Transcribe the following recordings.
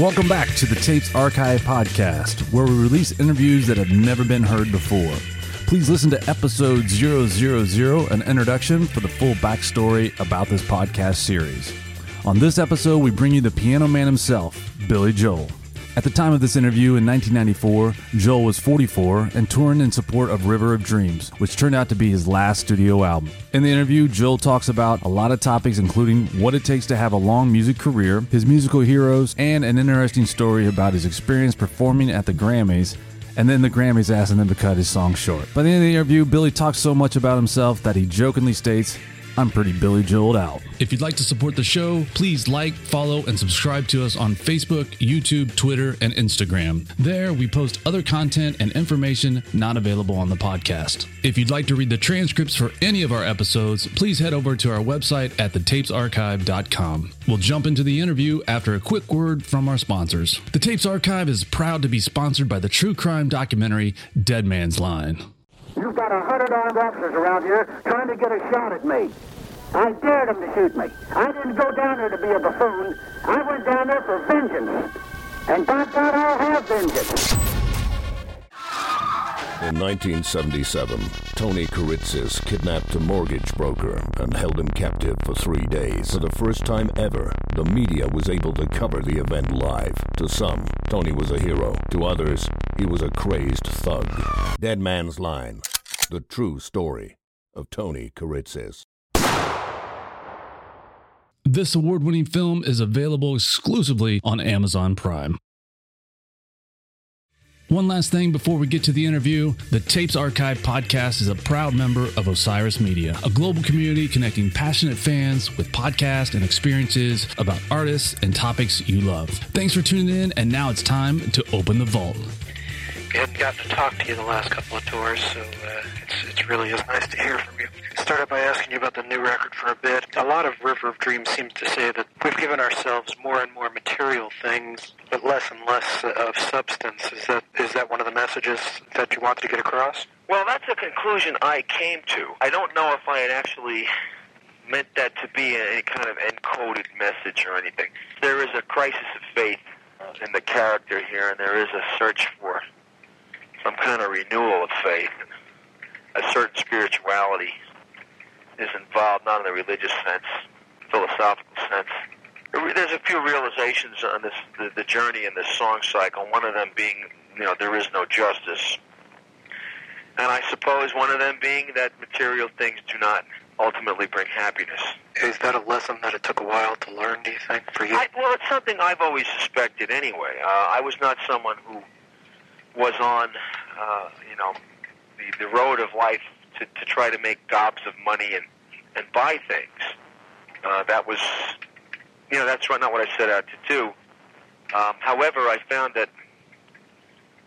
Welcome back to the Tapes Archive podcast, where we release interviews that have never been heard before. Please listen to episode 000, an introduction for the full backstory about this podcast series. On this episode, we bring you the piano man himself, Billy Joel. At the time of this interview in 1994, Joel was 44 and touring in support of River of Dreams, which turned out to be his last studio album. In the interview, Joel talks about a lot of topics, including what it takes to have a long music career, his musical heroes, and an interesting story about his experience performing at the Grammys and then the Grammys asking him to cut his song short. By the end of the interview, Billy talks so much about himself that he jokingly states, I'm pretty Billy Joeled out. If you'd like to support the show, please like, follow, and subscribe to us on Facebook, YouTube, Twitter, and Instagram. There, we post other content and information not available on the podcast. If you'd like to read the transcripts for any of our episodes, please head over to our website at thetapesarchive.com. We'll jump into the interview after a quick word from our sponsors. The Tapes Archive is proud to be sponsored by the true crime documentary Dead Man's Line. You've got a hundred armed officers around here trying to get a shot at me. I dared them to shoot me. I didn't go down there to be a buffoon. I went down there for vengeance. And by God, I'll have vengeance. In 1977, Tony Kiritsis kidnapped a mortgage broker and held him captive for three days. For the first time ever, the media was able to cover the event live. To some, Tony was a hero. To others, he was a crazed thug. Dead Man's Line, the true story of Tony Kiritsis. This award winning film is available exclusively on Amazon Prime. One last thing before we get to the interview the Tapes Archive podcast is a proud member of Osiris Media, a global community connecting passionate fans with podcasts and experiences about artists and topics you love. Thanks for tuning in, and now it's time to open the vault. We hadn't gotten to talk to you the last couple of tours, so uh, it's, it's really is nice to hear from you. Started by asking you about the new record for a bit. A lot of River of Dreams seems to say that we've given ourselves more and more material things, but less and less of substance. Is that is that one of the messages that you wanted to get across? Well, that's a conclusion I came to. I don't know if I had actually meant that to be any kind of encoded message or anything. There is a crisis of faith in the character here, and there is a search for some kind of renewal of faith. A certain spirituality is involved, not in the religious sense, philosophical sense. There's a few realizations on this the, the journey in this song cycle. One of them being, you know, there is no justice, and I suppose one of them being that material things do not ultimately bring happiness. Is that a lesson that it took a while to learn? Do you think for you? I, well, it's something I've always suspected anyway. Uh, I was not someone who was on, uh, you know, the, the road of life to, to try to make gobs of money and, and buy things. Uh, that was, you know, that's not what I set out to do. Um, however, I found that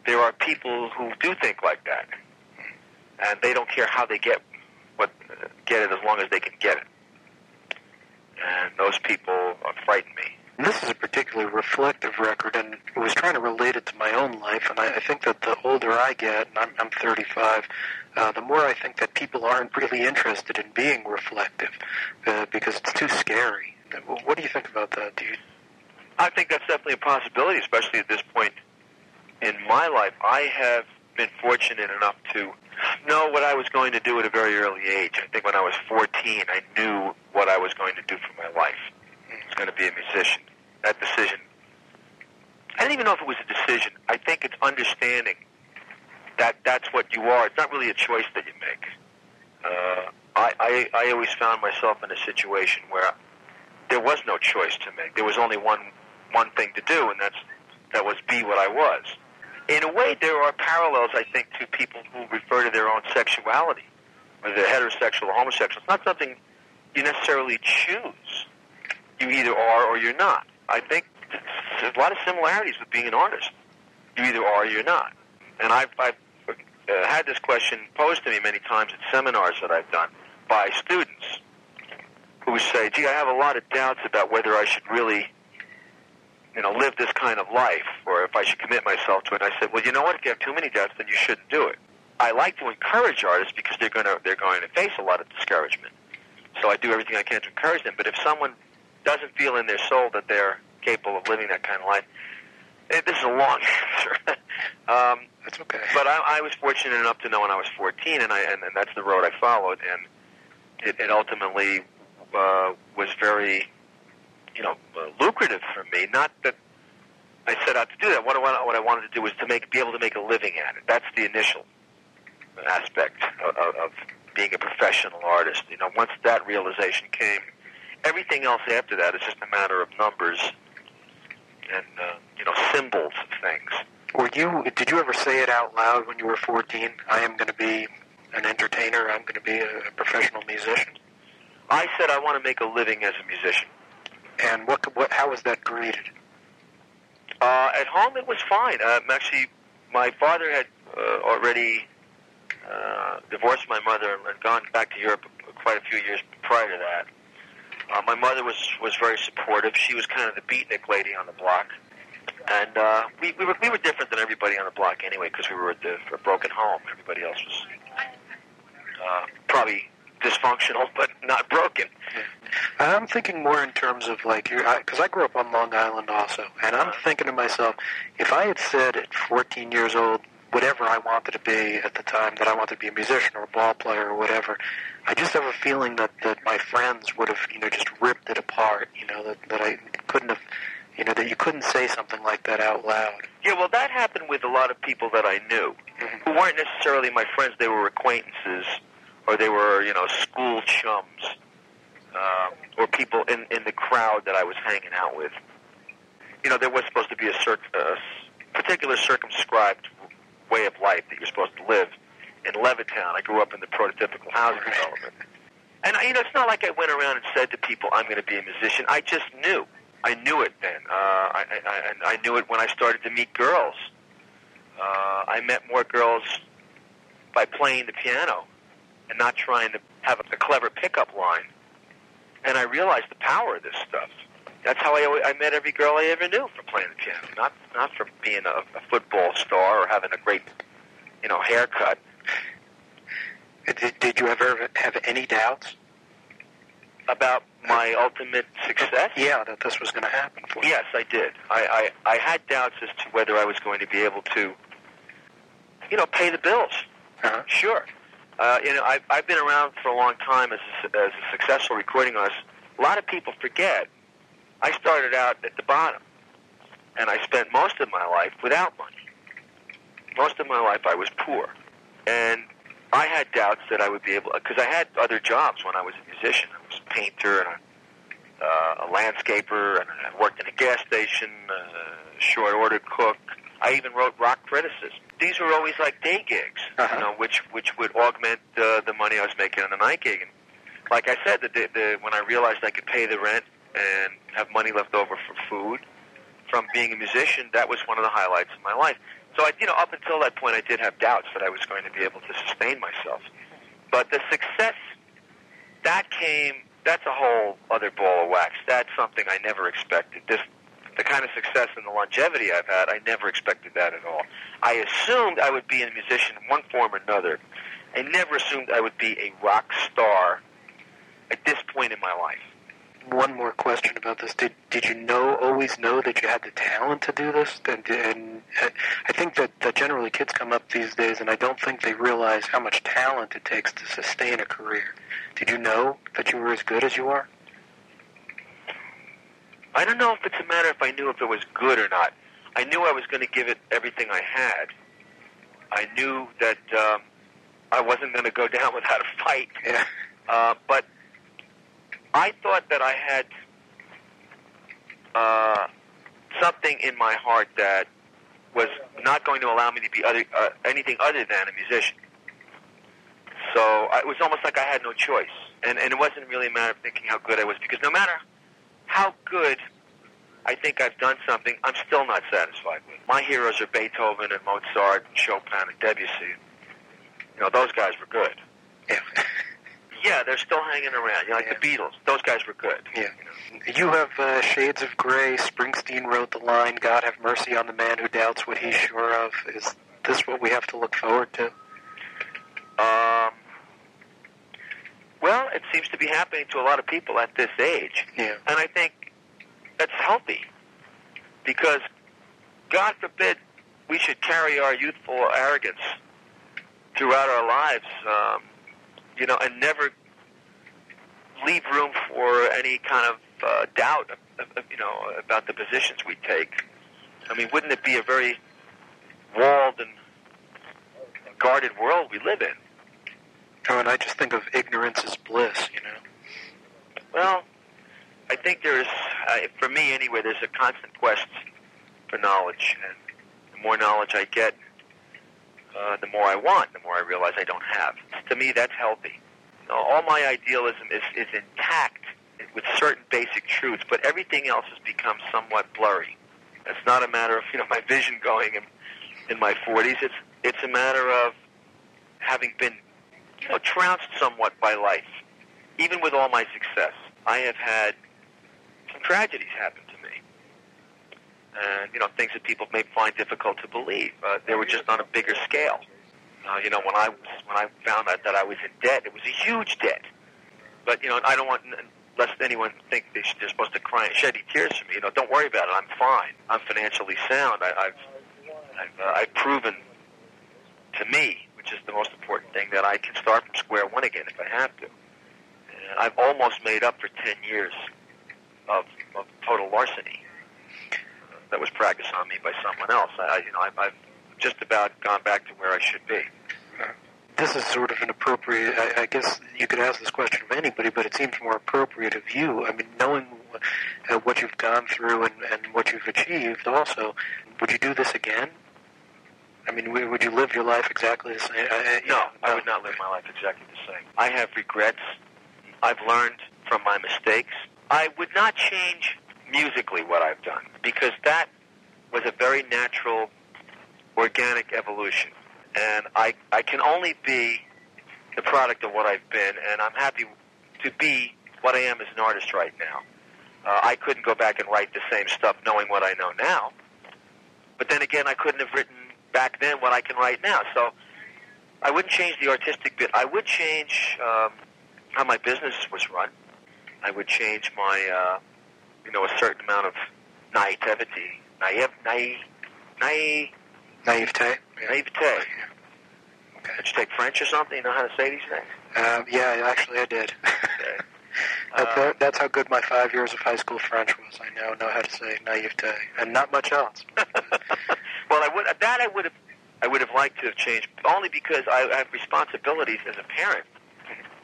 there are people who do think like that, and they don't care how they get what get it as long as they can get it. And those people frighten me. This is a particularly reflective record, and I was trying to relate it to my own life. And I, I think that the older I get, and I'm, I'm 35, uh, the more I think that people aren't really interested in being reflective uh, because it's too scary. What do you think about that? You? I think that's definitely a possibility, especially at this point in my life. I have been fortunate enough to know what I was going to do at a very early age. I think when I was 14, I knew what I was going to do for my life. Going to be a musician. That decision, I didn't even know if it was a decision. I think it's understanding that that's what you are. It's not really a choice that you make. Uh, I, I, I always found myself in a situation where there was no choice to make. There was only one one thing to do, and that's that was be what I was. In a way, there are parallels, I think, to people who refer to their own sexuality, whether they're heterosexual or homosexual. It's not something you necessarily choose. You either are or you're not. I think there's a lot of similarities with being an artist. You either are or you're not. And I've, I've uh, had this question posed to me many times at seminars that I've done by students who say, gee, I have a lot of doubts about whether I should really you know, live this kind of life, or if I should commit myself to it. And I said, well, you know what? If you have too many doubts, then you shouldn't do it. I like to encourage artists because they're going to they're going to face a lot of discouragement. So I do everything I can to encourage them. But if someone doesn't feel in their soul that they're capable of living that kind of life, This is a long answer. um, That's okay. but I, I was fortunate enough to know when I was 14, and I and, and that's the road I followed, and it, it ultimately uh, was very, you know, uh, lucrative for me. Not that I set out to do that. What I wa- what I wanted to do was to make be able to make a living at it. That's the initial aspect of, of, of being a professional artist. You know, once that realization came, everything else after that is just a matter of numbers and uh, you know symbols of things. Were you? Did you ever say it out loud when you were 14? I am going to be an entertainer. I'm going to be a professional musician. I said I want to make a living as a musician. And what? What? How was that greeted? Uh, at home, it was fine. Um, actually, my father had uh, already uh, divorced my mother and gone back to Europe quite a few years prior to that. Uh, my mother was was very supportive. She was kind of the beatnik lady on the block, and uh, we we were we were different than everybody on the block anyway because we were at the, a broken home. Everybody else was uh, probably dysfunctional, but not broken. I'm thinking more in terms of like, because I grew up on Long Island also, and I'm thinking to myself, if I had said at 14 years old whatever I wanted to be at the time, that I wanted to be a musician or a ball player or whatever, I just have a feeling that that my friends would have, you know, just ripped it apart. You know, that that I couldn't have, you know, that you couldn't say something like that out loud. Yeah, well, that happened with a lot of people that I knew who weren't necessarily my friends. They were acquaintances, or they were, you know, school chums, uh, or people in in the crowd that I was hanging out with. You know, there was supposed to be a cir- uh, particular circumscribed way of life that you're supposed to live in Levittown. I grew up in the prototypical housing development. And, you know, it's not like I went around and said to people, I'm going to be a musician. I just knew. I knew it then. Uh, I, I, I knew it when I started to meet girls. Uh, I met more girls by playing the piano and not trying to have a, a clever pickup line. And I realized the power of this stuff. That's how I, I met every girl I ever knew from playing the piano, not not from being a, a football star or having a great, you know, haircut. Did, did you ever have any doubts? About my ultimate success? Yeah, that this was going to happen for you. Yes, I did. I, I, I had doubts as to whether I was going to be able to, you know, pay the bills. Uh-huh. Sure. Uh, you know, I've, I've been around for a long time as a, as a successful recording artist. A lot of people forget I started out at the bottom, and I spent most of my life without money. Most of my life I was poor, and I had doubts that I would be able because I had other jobs when I was a musician. I was a painter and a, uh, a landscaper, and I worked in a gas station, uh, short order cook. I even wrote rock criticism. These were always like day gigs, Uh-huh. you know, which which would augment uh, the money I was making on the night gig. And like I said, the, the, the, when I realized I could pay the rent and have money left over for food from being a musician, that was one of the highlights of my life. So I, you know, up until that point, I did have doubts that I was going to be able to sustain myself. But the success that came, that's a whole other ball of wax. That's something I never expected. This, the kind of success and the longevity I've had, I never expected that at all. I assumed I would be a musician in one form or another. I never assumed I would be a rock star at this point in my life. One more question about this: Did did you know always know that you had the talent to do this? And, and uh, I think that, that generally kids come up these days, and I don't think they realize how much talent it takes to sustain a career. Did you know that you were as good as you are? I don't know if it's a matter if I knew if it was good or not. I knew I was going to give it everything I had. I knew that um, I wasn't going to go down without a fight. Yeah. Uh, but I thought that I had uh, something in my heart that was not going to allow me to be other, uh, anything other than a musician. So I, it was almost like I had no choice, and and it wasn't really a matter of thinking how good I was because no matter how good I think I've done something, I'm still not satisfied with. My heroes are Beethoven and Mozart and Chopin and Debussy. You know, those guys were good. Yeah. Yeah, they're still hanging around. You know, like the Beatles. Those guys were good. Yeah. You have uh, Shades of Grey. Springsteen wrote the line, God have mercy on the man who doubts what he's sure of. Is this what we have to look forward to? Um, well, it seems to be happening to a lot of people at this age. Yeah. And I think that's healthy because God forbid we should carry our youthful arrogance throughout our lives, um, you know, and never leave room for any kind of uh, doubt, of, of, you know, about the positions we take. I mean, wouldn't it be a very walled and guarded world we live in? Oh, and I just think of ignorance as bliss, you know. Well, I think there's, uh, for me anyway, there's a constant quest for knowledge, and the more knowledge I get, uh, the more I want, the more I realize I don't have. To me, that's healthy. All my idealism is, is intact with certain basic truths, but everything else has become somewhat blurry. It's not a matter of you know my vision going in, in my 40s. It's it's a matter of having been you know trounced somewhat by life. Even with all my success, I have had some tragedies happen and you know things that people may find difficult to believe. Uh, they were just on a bigger scale. Uh, you know, when I was when I found out that I was in debt, it was a huge debt. But you know, I don't want lest anyone think they should, they're supposed to cry and shed tears for me. You know, don't worry about it. I'm fine. I'm financially sound. I, I've I've, uh, I've proven to me, which is the most important thing, that I can start from square one again if I have to. And I've almost made up for ten years of, of total larceny that was practiced on me by someone else. I, you know, I've, I've just about gone back to where I should be this is sort of an appropriate. I, I guess you could ask this question of anybody, but it seems more appropriate of you. I mean, knowing uh, what you've gone through and, and what you've achieved, also, would you do this again? I mean, would you live your life exactly the same? I, no, I would not live my life exactly the same. I have regrets. I've learned from my mistakes. I would not change musically what I've done because that was a very natural, organic evolution and I I can only be the product of what I've been, and I'm happy to be what I am as an artist right now. Uh, I couldn't go back and write the same stuff knowing what I know now, but then again, I couldn't have written back then what I can write now. So I wouldn't change the artistic bit. I would change um, how my business was run. I would change my, uh, you know, a certain amount of naivety, naive, naive, naive Naivete. Naivete. Okay. Did you take French or something? You know how to say these things? Um, yeah, actually, I did. Okay. that's, uh, that's how good my five years of high school French was. I now know how to say naivete, and not much else. well, I would that I would have I would have liked to have changed only because I have responsibilities as a parent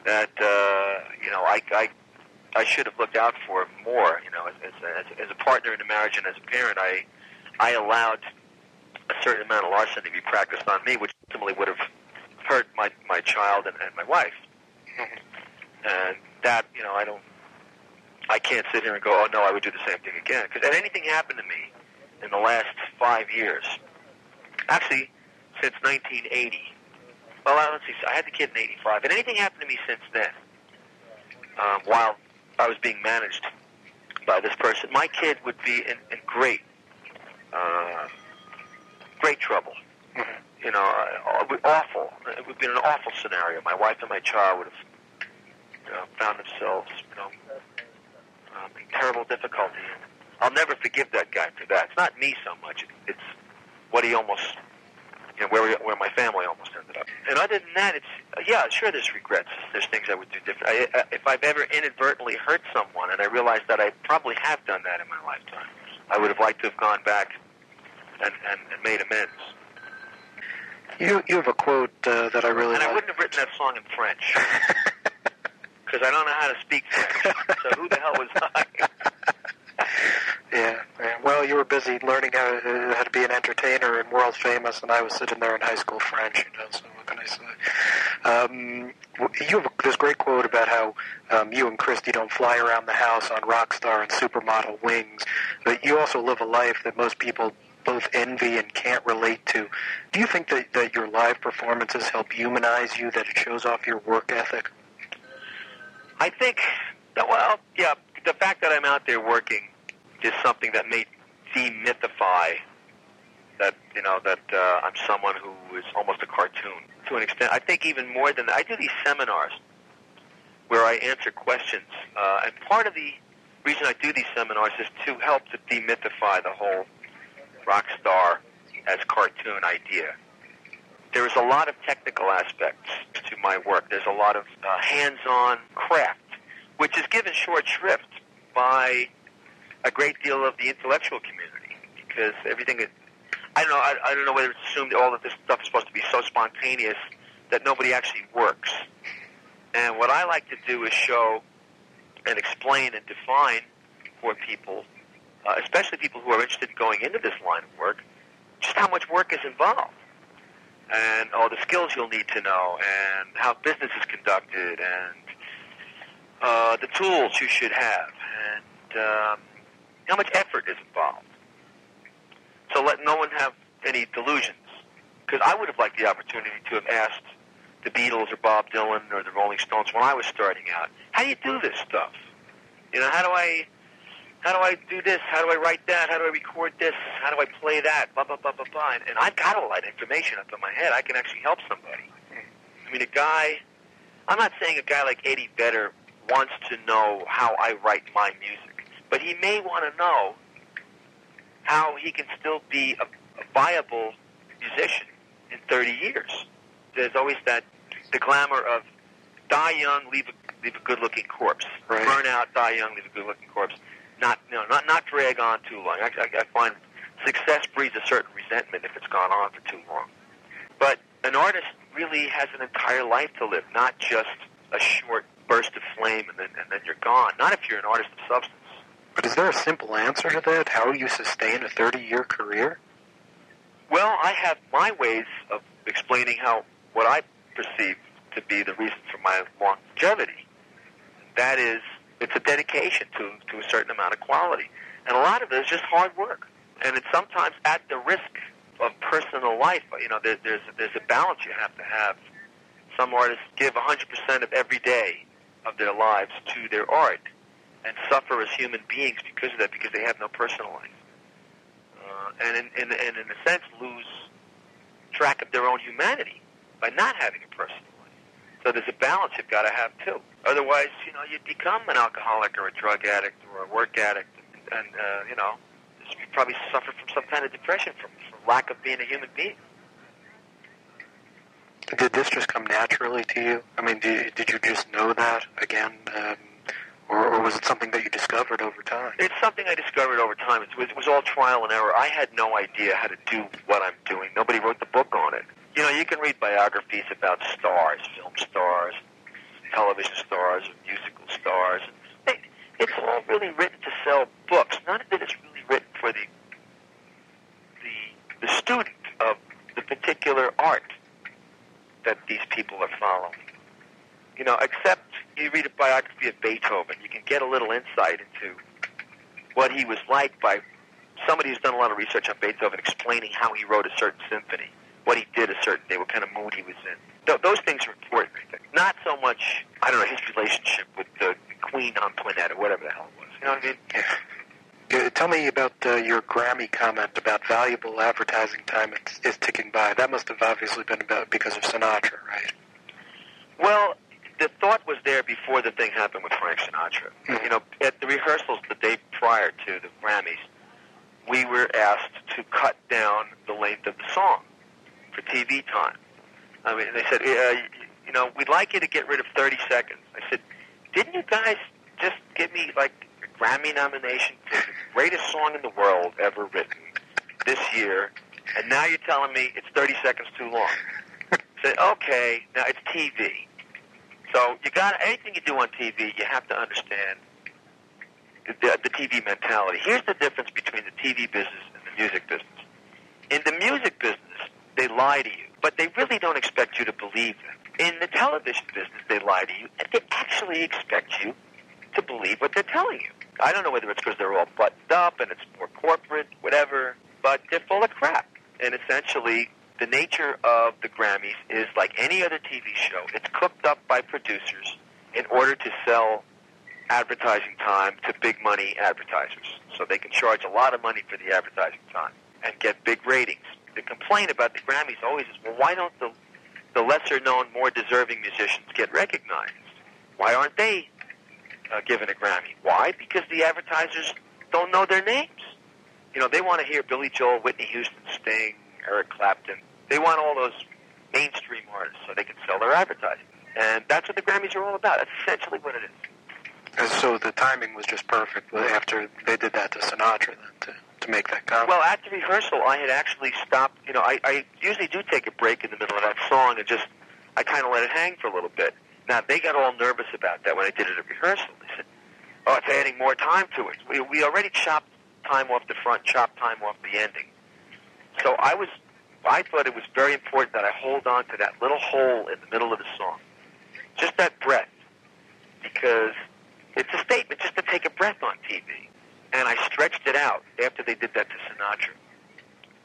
that uh, you know I, I I should have looked out for more. You know, as, as, as a partner in a marriage and as a parent, I I allowed a certain amount of larceny to be practiced on me, which ultimately would have hurt my my child and, and my wife. Mm-hmm. And that, you know, I don't, I can't sit here and go, oh no, I would do the same thing again. Because if anything happened to me in the last five years, actually since 1980, well, let's see, I had the kid in '85, and anything happened to me since then, um, while I was being managed by this person, my kid would be in, in great. Uh, great trouble. Mm-hmm. You know, uh, awful. It would be an awful scenario. My wife and my child would have you know, found themselves, you know, um, in terrible difficulty. I'll never forgive that guy for that. It's not me so much. It's what he almost, you know, where we, where my family almost ended up. And other than that, it's yeah, sure. There's regrets. There's things I would do different. I, I, if I've ever inadvertently hurt someone, and I realize that I probably have done that in my lifetime, I would have liked to have gone back and, and, and made amends. You you have a quote uh, that I really and like. I wouldn't have written that song in French because I don't know how to speak French. so who the hell was I? yeah, yeah. Well, you were busy learning how to, how to be an entertainer and world famous, and I was sitting there in high school French. You know, so what can I say? Um, you have this great quote about how um, you and Christy don't fly around the house on rock star and supermodel wings, but you also live a life that most people both envy and can't relate to. Do you think that, that your live performances help humanize you, that it shows off your work ethic? I think, well, yeah, the fact that I'm out there working is something that may demythify that, you know, that uh, I'm someone who is almost a cartoon to an extent. I think even more than that, I do these seminars where I answer questions, uh, and part of the reason I do these seminars is to help to demythify the whole rock star as cartoon idea. There is a lot of technical aspects to my work. There's a lot of uh, hands-on craft, which is given short shrift by a great deal of the intellectual community because everything is. I don't know. I, I don't know whether it's assumed all of this stuff is supposed to be so spontaneous that nobody actually works. And what I like to do is show and explain and define for people, uh, especially people who are interested in going into this line of work, just how much work is involved and all the skills you'll need to know and how business is conducted and uh, the tools you should have and um, how much effort is involved. So let no one have any delusions. Because I would have liked the opportunity to have asked the Beatles or Bob Dylan or the Rolling Stones when I was starting out, how do you do this stuff? You know, how do I how do I do this? How do I write that? How do I record this? How do I play that? Blah blah blah blah blah. And, and I've got all that information up in my head. I can actually help somebody. I mean, a guy. I'm not saying a guy like Eddie Vedder wants to know how I write my music, but he may want to know how he can still be a, a viable musician in 30 years. There's always that the glamour of die young, leave a leave a good-looking corpse. Right. Burn out, die young, leave a good-looking corpse. Not you know, not not drag on too long. I, I, I find success breeds a certain resentment if it's gone on for too long. But an artist really has an entire life to live, not just a short burst of flame and then and then you're gone. Not if you're an artist of substance. But is there a simple answer to that? How you sustain a 30-year career? Well, I have my ways of explaining how what I perceive to be the reason for my longevity. That is, it's a dedication to, to a certain amount of quality. And a lot of it is just hard work. And it's sometimes at the risk of personal life. You know, there, there's, there's a balance you have to have. Some artists give 100% of every day of their lives to their art and suffer as human beings because of that, because they have no personal life. Uh, and, in, in, and in a sense, lose track of their own humanity by not having a personal life. So there's a balance you've got to have too. Otherwise, you know, you'd become an alcoholic or a drug addict or a work addict, and uh, you know, you probably suffer from some kind of depression from, from lack of being a human being. Did this just come naturally to you? I mean, did, did you just know that again, um, or, or was it something that you discovered over time? It's something I discovered over time. It was, it was all trial and error. I had no idea how to do what I'm doing. Nobody wrote the book on it. You know, you can read biographies about stars, film stars, television stars, musical stars. It's all really written to sell books. None of it is really written for the the the student of the particular art that these people are following. You know, except you read a biography of Beethoven, you can get a little insight into what he was like by somebody who's done a lot of research on Beethoven explaining how he wrote a certain symphony, what he did a certain day, what kind of mood he was in. Th- those things are important, Not so much, I don't know, his relationship with the Queen Antoinette or whatever the hell it was. You know what I mean? Uh, Tell me about uh, your Grammy comment about valuable advertising time is, is ticking by. That must have obviously been about because of Sinatra, right? Well, the thought was there before the thing happened with Frank Sinatra. You know, at the rehearsals the day prior to the Grammys, we were asked to cut down the length of the song for TV time. I mean, they said, uh, you know, we'd like you to get rid of 30 seconds. I said, didn't you guys just give me like a Grammy nomination for the greatest song in the world ever written this year, and now you're telling me it's 30 seconds too long? I said, okay, now it's TV. So you got anything you do on TV, you have to understand the, the TV mentality. Here's the difference between the TV business and the music business. In the music business, they lie to you, but they really don't expect you to believe them. In the television business, they lie to you, and they actually expect you to believe what they're telling you. I don't know whether it's because they're all buttoned up and it's more corporate, whatever, but they're full of crap. And essentially, the nature of the Grammys is like any other TV show. It's cooked up by producers in order to sell advertising time to big money advertisers. So they can charge a lot of money for the advertising time and get big ratings. The complaint about the Grammys always is, well, why don't the, the lesser known, more deserving musicians get recognized? Why aren't they uh, given a Grammy? Why? Because the advertisers don't know their names. You know, they want to hear Billy Joel, Whitney Houston, Sting, Eric Clapton. They want all those mainstream artists so they can sell their advertising. And that's what the Grammys are all about. That's essentially what it is. And so the timing was just perfect after they did that to Sinatra then to, to make that comment. Well, at the rehearsal, I had actually stopped. You know, I, I usually do take a break in the middle of that song and just, I kind of let it hang for a little bit. Now, they got all nervous about that when I did it at rehearsal. They said, oh, it's adding more time to it. We, we already chopped time off the front, chopped time off the ending. So I was, I thought it was very important that I hold on to that little hole in the middle of the song. Just that breath. Because it's a statement just to take a breath on TV. And I stretched it out after they did that to Sinatra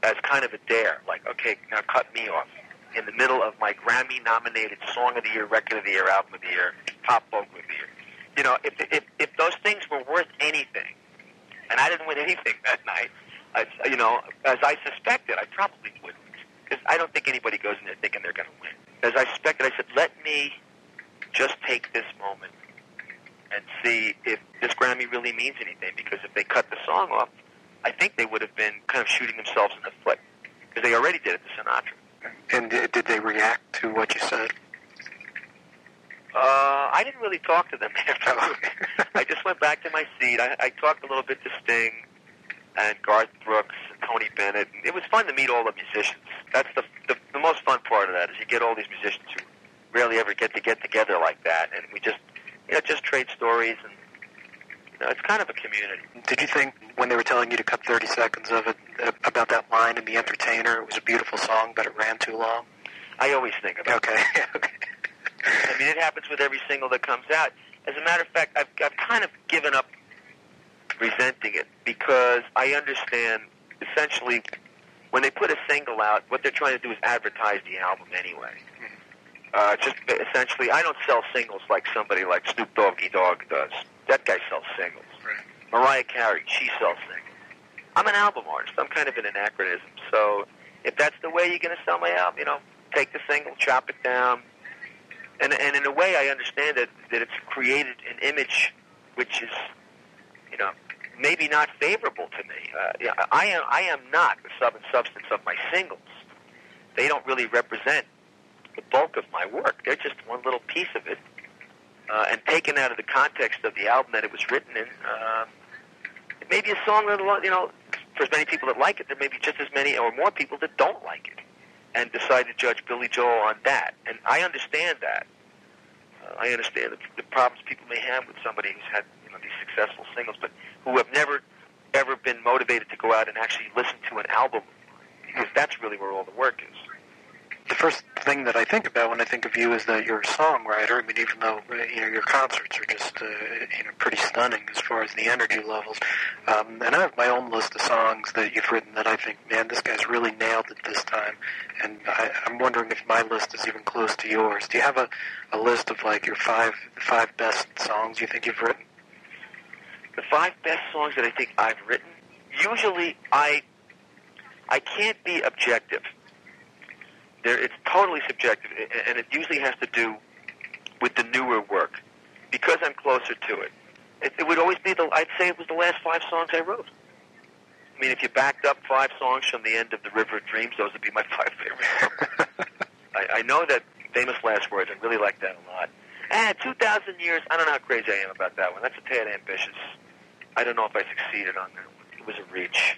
as kind of a dare. Like, okay, now cut me off in the middle of my Grammy-nominated Song of the Year, Record of the Year, Album of the Year, Top Vocal of the Year. You know, if, if, if those things were worth anything, and I didn't win anything that night, I, you know, as I suspected, I probably wouldn't. Because I don't think anybody goes in there thinking they're going to win. As I suspected, I said, let me just take this moment and see if this Grammy really means anything. Because if they cut the song off, I think they would have been kind of shooting themselves in the foot. Because they already did it to Sinatra. And did they react to what you said? Uh, I didn't really talk to them after. I just went back to my seat. I, I talked a little bit to Sting and Garth Brooks Tony Bennett. It was fun to meet all the musicians. That's the, the the most fun part of that is you get all these musicians who rarely ever get to get together like that, and we just you know just trade stories and you know it's kind of a community. Did you think when they were telling you to cut 30 seconds of it uh, about that line in The Entertainer, it was a beautiful song, but it ran too long? I always think about okay. okay. I mean, it happens with every single that comes out. As a matter of fact, I've, I've kind of given up resenting it because I understand essentially when they put a single out, what they're trying to do is advertise the album anyway. Uh, just essentially, I don't sell singles like somebody like Snoop Doggy Dogg does. That guy sells singles. Right. Mariah Carey, she sells singles. I'm an album artist. I'm kind of an anachronism. So if that's the way you're going to sell my album, you know, take the single, chop it down, and and in a way, I understand that that it's created an image which is, you know, maybe not favorable to me. Uh, I am I am not the sub and substance of my singles. They don't really represent the bulk of my work. They're just one little piece of it, uh, and taken out of the context of the album that it was written in. Uh, it may be a song that a lot, you know, for as many people that like it, there may be just as many or more people that don't like it and decide to judge Billy Joel on that. And I understand that. Uh, I understand the, the problems people may have with somebody who's had know these successful singles, but who have never ever been motivated to go out and actually listen to an album, because that's really where all the work is the first thing that I think about when I think of you is that you're a songwriter. I mean, even though you know your concerts are just uh, you know pretty stunning as far as the energy levels, um, and I have my own list of songs that you've written that I think, man, this guy's really nailed it this time. And I, I'm wondering if my list is even close to yours. Do you have a, a list of like your five five best songs you think you've written? The five best songs that I think I've written. Usually, I I can't be objective there, it's totally subjective, and it usually has to do with the newer work because I'm closer to it. It, it would always be the. I'd say it was the last five songs I wrote. I mean, if you backed up five songs from the end of the River of Dreams, those would be my five favorite. I, I know that famous last words. I really like that a lot. Ah, and 2,000 years. I don't know how crazy I am about that one. That's a tad ambitious. I don't know if I succeeded on that one. It was a reach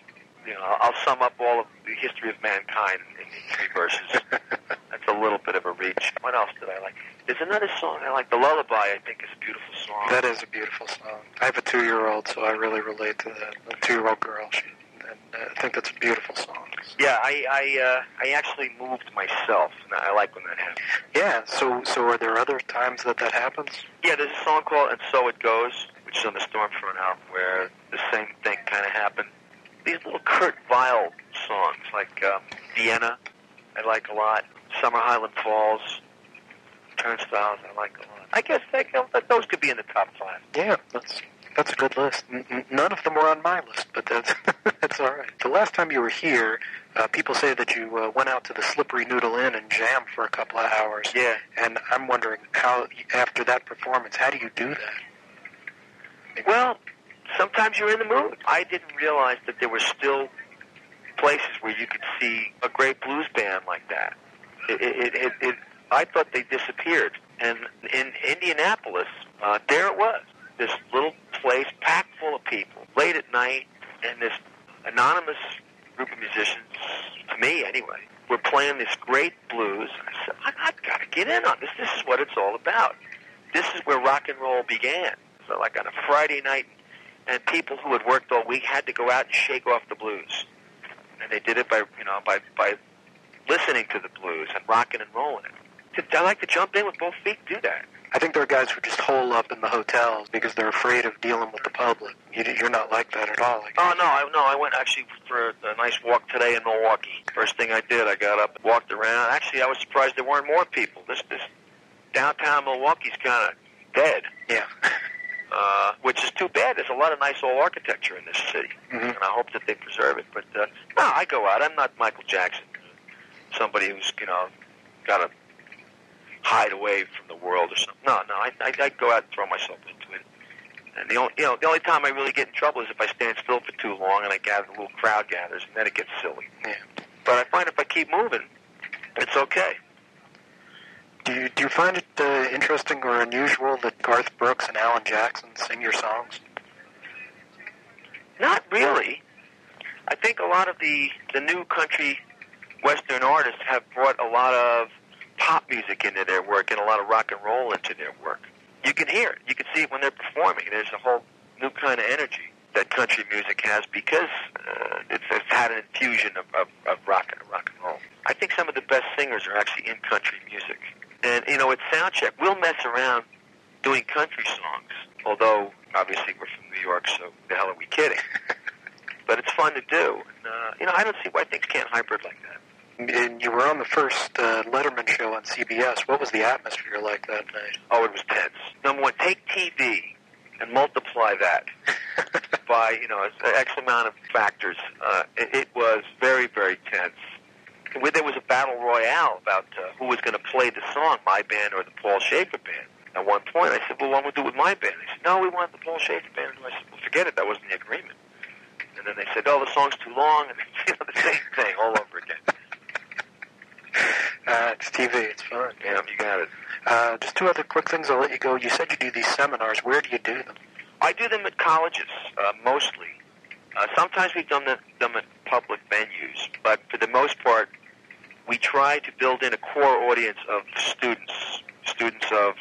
you know, I'll sum up all of the history of mankind in, in three verses. That's a little bit of a reach. What else did I like? There's another song I like. The Lullaby, I think, is a beautiful song. That is a beautiful song. I have a two-year-old, so I really relate to that. A two-year-old girl, she, and uh, I think that's a beautiful song. Yeah, I I, uh, I actually moved myself, and I like when that happens. Yeah. So so are there other times that that happens? Yeah, there's a song called "And So It Goes," which is on the Storm Front album, where the same thing kind of happened these little Kurt Weill songs, like um, Vienna, I like a lot. Summer Highland Falls, Turnstiles, I like a lot. I guess they, you know, those could be in the top five. Yeah, that's that's a good list. N- none of them were on my list, but that's that's all right. The last time you were here, uh, people say that you uh, went out to the Slippery Noodle Inn and jammed for a couple of hours. Yeah. And I'm wondering how, after that performance, how do you do that? Well, sometimes you're in the mood. I didn't realize that there were still places where you could see a great blues band like that. It, it, it, it, I thought they disappeared. And in Indianapolis, uh, there it was. This little place packed full of people, late at night, and this anonymous group of musicians, to me anyway, were playing this great blues. I said, I, I've got to get in on this. This is what it's all about. This is where rock and roll began. So like on a Friday night, and people who had worked all week had to go out and shake off the blues. And they did it by, you know, by, by listening to the blues and rocking and rolling it. I like to jump in with both feet do that. I think there are guys who just hole up in the hotels because they're afraid of dealing with the public. You, you're not like that at all. Oh no, I no, I went actually for a nice walk today in Milwaukee. First thing I did, I got up, and walked around. Actually, I was surprised there weren't more people. This this downtown Milwaukee's kind of dead. Yeah. Uh, which is too bad. There's a lot of nice old architecture in this city, Mhm. and I hope that they preserve it. But uh, no, I go out. I'm not Michael Jackson, somebody who's you know got to hide away from the world or something. No, no, I, I, I go out and throw myself into it. And the only you know the only time I really get in trouble is if I stand still for too long and I gather a little crowd gathers, and then it gets silly. Yeah. But I find if I keep moving, it's okay. Do you do you find it uh, interesting or unusual that Garth Brooks and Alan Jackson sing your songs? Not really. I think a lot of the the new country western artists have brought a lot of pop music into their work and a lot of rock and roll into their work. You can hear it. You can see it when they're performing. There's a whole new kind of energy that country music has because uh, it's, it's had an infusion of, of, of rock and rock and roll. I think some of the best singers are actually in country music. And you know, at soundcheck, we'll mess around doing country songs. Although obviously we're from New York, so the hell are we kidding? but it's fun to do. And, uh, you know, I don't see why things can't hybrid like that. And you were on the first uh, Letterman show on CBS. What was the atmosphere like that night? Oh, it was tense. Number one, take TV and multiply that by you know X amount of factors. Uh, it, it was very very tense. Where there was a battle royale about uh, who was going to play the song, my band or the Paul Shaffer band. At one point, I said, "Well, what would do with my band?" They said, "No, we want the Paul Shaffer band." And I said, "Well, forget it. That wasn't the agreement." And then they said, "Oh, the song's too long," and you know, the same thing all over again. Uh, it's TV. It's fun. Yeah, you got it. Uh, just two other quick things. I'll let you go. You said you do these seminars. Where do you do them? I do them at colleges uh, mostly. Uh, sometimes we've done them, them at public venues, but for the most part, we try to build in a core audience of students, students of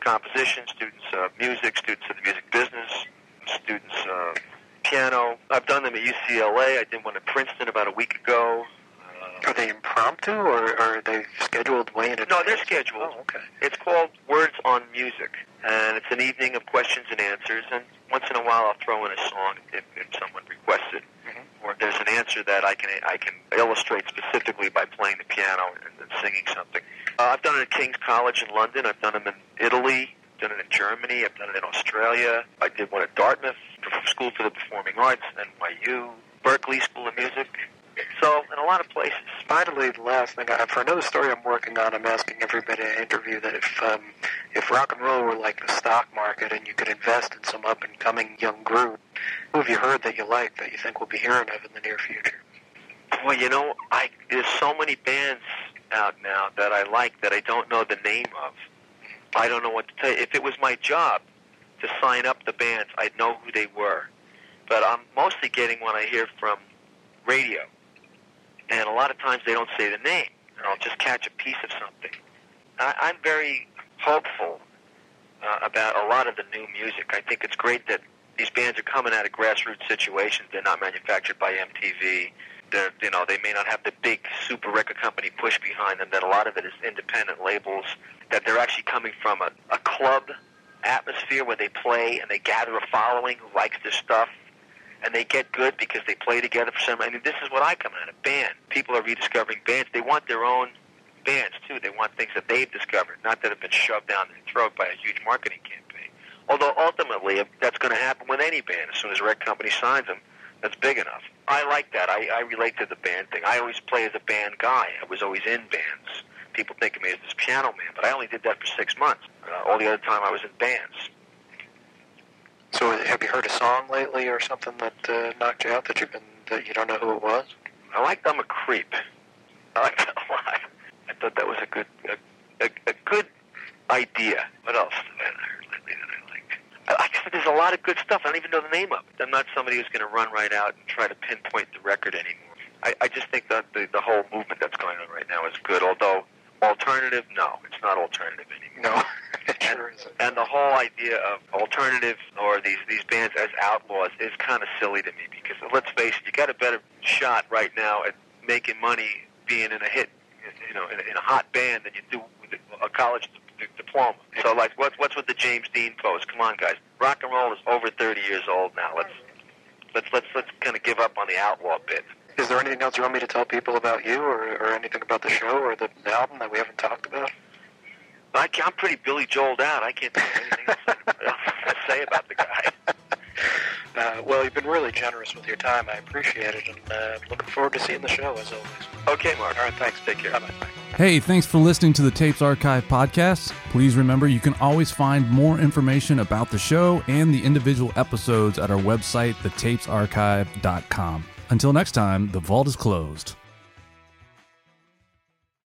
composition, students of music, students of the music business, students of piano. I've done them at UCLA. I did one at Princeton about a week ago. Uh, Are they impromptu or, or are they scheduled way in advance? No, they're scheduled. Oh, okay. It's called Words on Music, and it's an evening of questions and answers. And once in a while, I'll throw in a song if, if someone requests it. Or there's an answer that I can I can illustrate specifically by playing the piano and, and singing something. Uh, I've done it at King's College in London. I've done them in Italy. Done it in Germany. I've done it in Australia. I did one at Dartmouth School for the Performing Arts, NYU, Berklee School of Music. So, in a lot of places. Finally, the last thing, I, for another story I'm working on, I'm asking everybody I interview that if um, if rock and roll were like the stock market and you could invest in some up and coming young group, who have you heard that you like that you think we'll be hearing of in the near future? Well, you know, I there's so many bands out now that I like that I don't know the name of. I don't know what to tell you. If it was my job to sign up the bands, I'd know who they were. But I'm mostly getting what I hear from radio, and a lot of times they don't say the name, and I'll just catch a piece of something. I, I'm very hopeful uh, about a lot of the new music. I think it's great that these bands are coming out of grassroots situations. They're not manufactured by MTV. They're, you know, they may not have the big super record company push behind them. That a lot of it is independent labels. That they're actually coming from a, a club atmosphere where they play and they gather a following who likes their stuff, and they get good because they play together for some. I mean, this is what I come out of band. People are rediscovering bands. They want their own bands too. They want things that they've discovered, not that have been shoved down their throat by a huge marketing campaign. Although ultimately, that's going to happen with any band. As soon as a record company signs them, that's big enough. I like that. I, I relate to the band thing. I always play as a band guy. I was always in bands. People think of me as this piano man, but I only did that for six months. Uh, all the other time I was in bands. So have you heard a song lately or something that uh, knocked you out that you've been that you don't know who it was? I liked I'm a Creep. I liked that a lot. I thought that was a good a, a, a good idea. What else have I heard lately that I like? I, said, there's a lot of good stuff. I don't even know the name of it. I'm not somebody who's going to run right out and try to pinpoint the record anymore. I, I just think that the, the whole movement that's going on right now is good. Although alternative, no, it's not alternative anymore. No, it sure isn't. And the whole idea of alternative or these these bands as outlaws is kind of silly to me because let's face it, you got a better shot right now at making money being in a hit, you know, in a, in a hot band than you do with a college diploma. So like, what's what's with the James Dean pose? Come on, guys, rock and roll is over 30 years old now. Let's let's let's let's kind of give up on the outlaw bit. Is there anything else you want me to tell people about you, or, or anything about the show or the album that we haven't talked about? I, ca- I'm pretty Billy Joeled out. I can't think of anything else to say about the guy. Uh, well, you've been really generous with your time. I appreciate it, and uh, looking forward to seeing the show as always. Okay, Mark. All right, thanks. Take care. Bye-bye. Hey, thanks for listening to the Tapes Archive podcast. Please remember you can always find more information about the show and the individual episodes at our website, thetapesarchive.com. Until next time, the vault is closed.